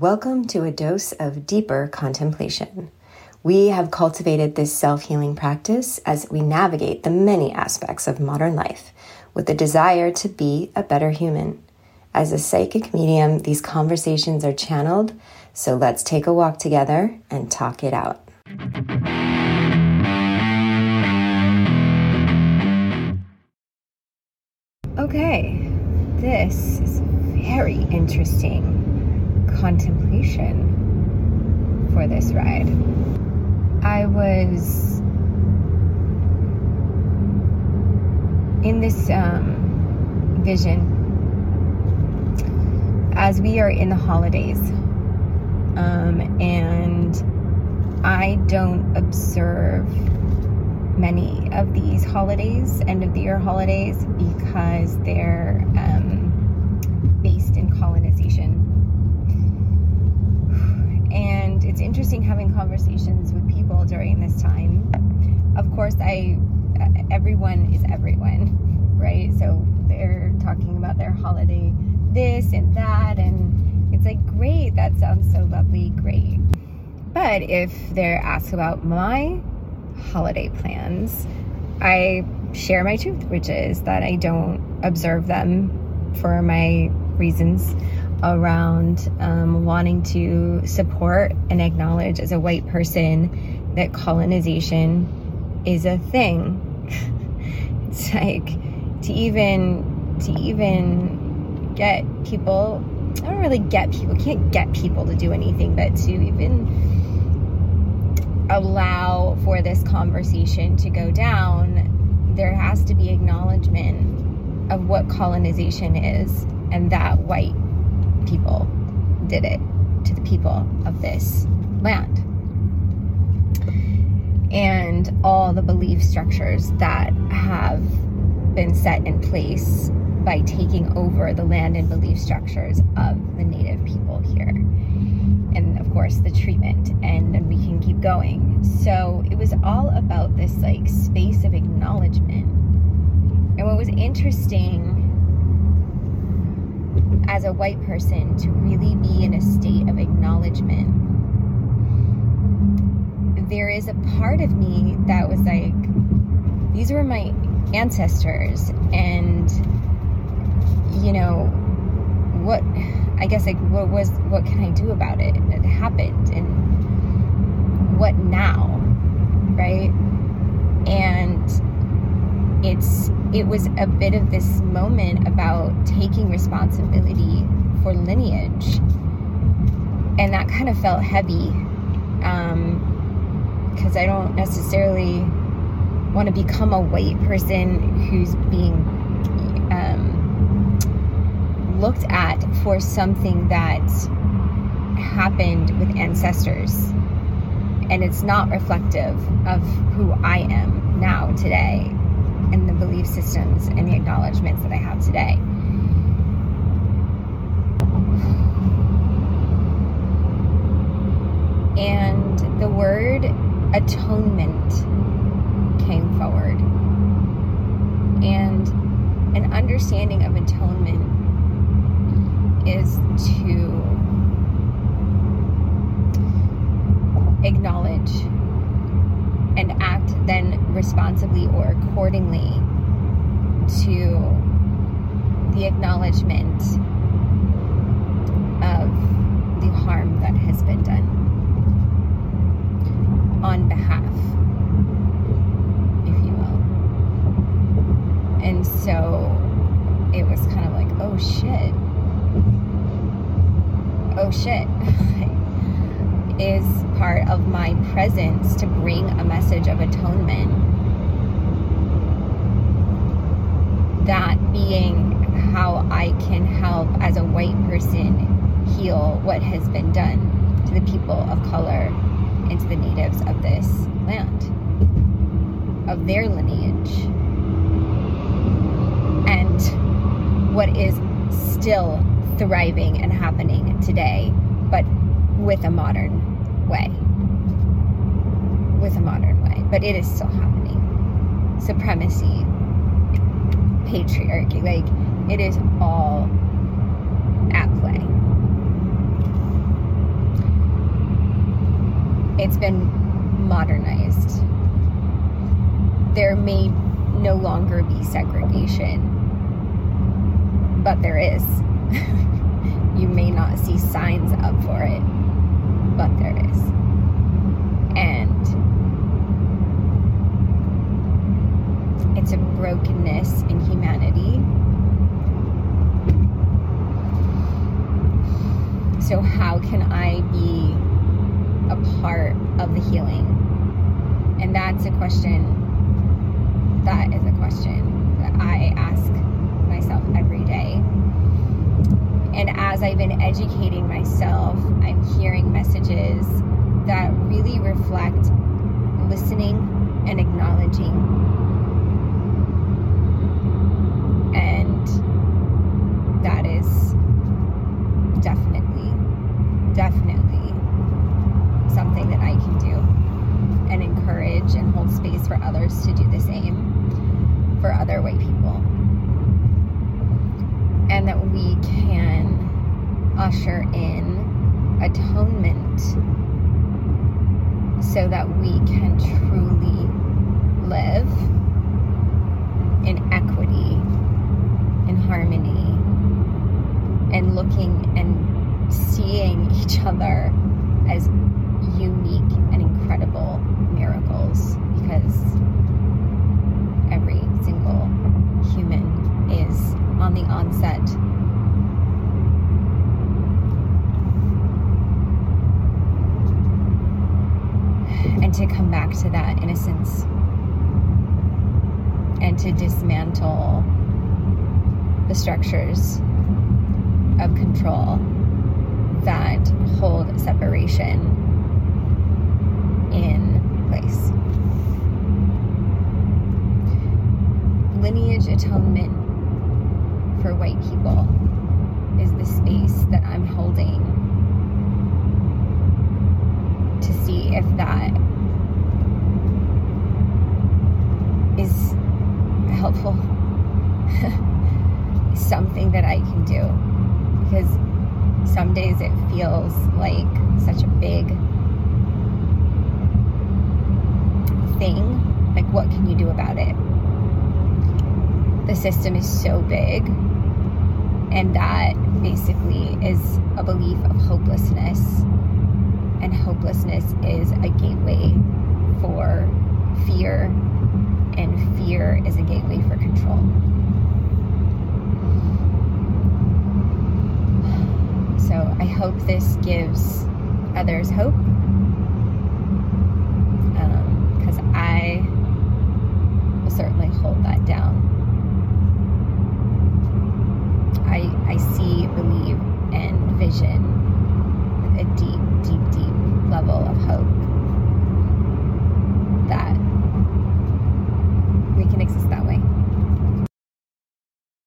Welcome to a dose of deeper contemplation. We have cultivated this self healing practice as we navigate the many aspects of modern life with the desire to be a better human. As a psychic medium, these conversations are channeled, so let's take a walk together and talk it out. Okay, this is very interesting contemplation for this ride. I was in this um, vision as we are in the holidays, um, and I don't observe many of these holidays, end of the year holidays, because they're um, based in colonization and it's interesting having conversations with people during this time. Of course, I uh, everyone is everyone, right? So they're talking about their holiday this and that and it's like great, that sounds so lovely, great. But if they're asked about my holiday plans, I share my truth, which is that I don't observe them for my reasons around um, wanting to support and acknowledge as a white person that colonization is a thing. it's like to even to even get people I don't really get people can't get people to do anything but to even allow for this conversation to go down there has to be acknowledgement of what colonization is and that white people did it to the people of this land. And all the belief structures that have been set in place by taking over the land and belief structures of the native people here. And of course, the treatment, and then we can keep going. So it was all about this like space of acknowledgement. And what was interesting as a white person to really be in a state of acknowledgement. There is a part of me that was like, these were my ancestors, and you know, what I guess like what was what can I do about it? It happened, and what now, right? And it's it was a bit of this moment about taking responsibility for lineage. And that kind of felt heavy because um, i don't necessarily want to become a white person who's being um, looked at for something that happened with ancestors. And it's not reflective of who i am now today belief systems and the acknowledgments that I have today. And the word atonement came forward. And an understanding of atonement is to acknowledge and act then responsibly or accordingly to the acknowledgement of the harm that has been done on behalf, if you will. And so it was kind of like, oh shit. Oh shit. is part of my presence to bring a message of atonement. That being how I can help as a white person heal what has been done to the people of color and to the natives of this land, of their lineage, and what is still thriving and happening today, but with a modern way. With a modern way. But it is still happening. Supremacy, patriarchy. Like, it is all at play. It's been modernized. There may no longer be segregation, but there is. you may not see signs up for it, but there is. Brokenness in humanity. So, how can I be a part of the healing? And that's a question, that is a question that I ask myself every day. And as I've been educating myself, I'm hearing messages that really reflect listening and acknowledging. And that is definitely, definitely something that I can do and encourage and hold space for others to do the same for other white people. And that we can usher in atonement so that we can truly live in equity, in harmony, and looking and seeing each other as unique and incredible miracles because every single human is on the onset and to come back to that innocence and to dismantle the structures of control that hold separation in place. Lineage atonement for white people is the space that I'm holding to see if that is helpful. Something that I can do. Because some days it feels like such a big thing. Like, what can you do about it? The system is so big. And that basically is a belief of hopelessness. And hopelessness is a gateway for fear, and fear is a gateway for control. So I hope this gives others hope. Because um, I will certainly hold that down. I, I see, believe, and vision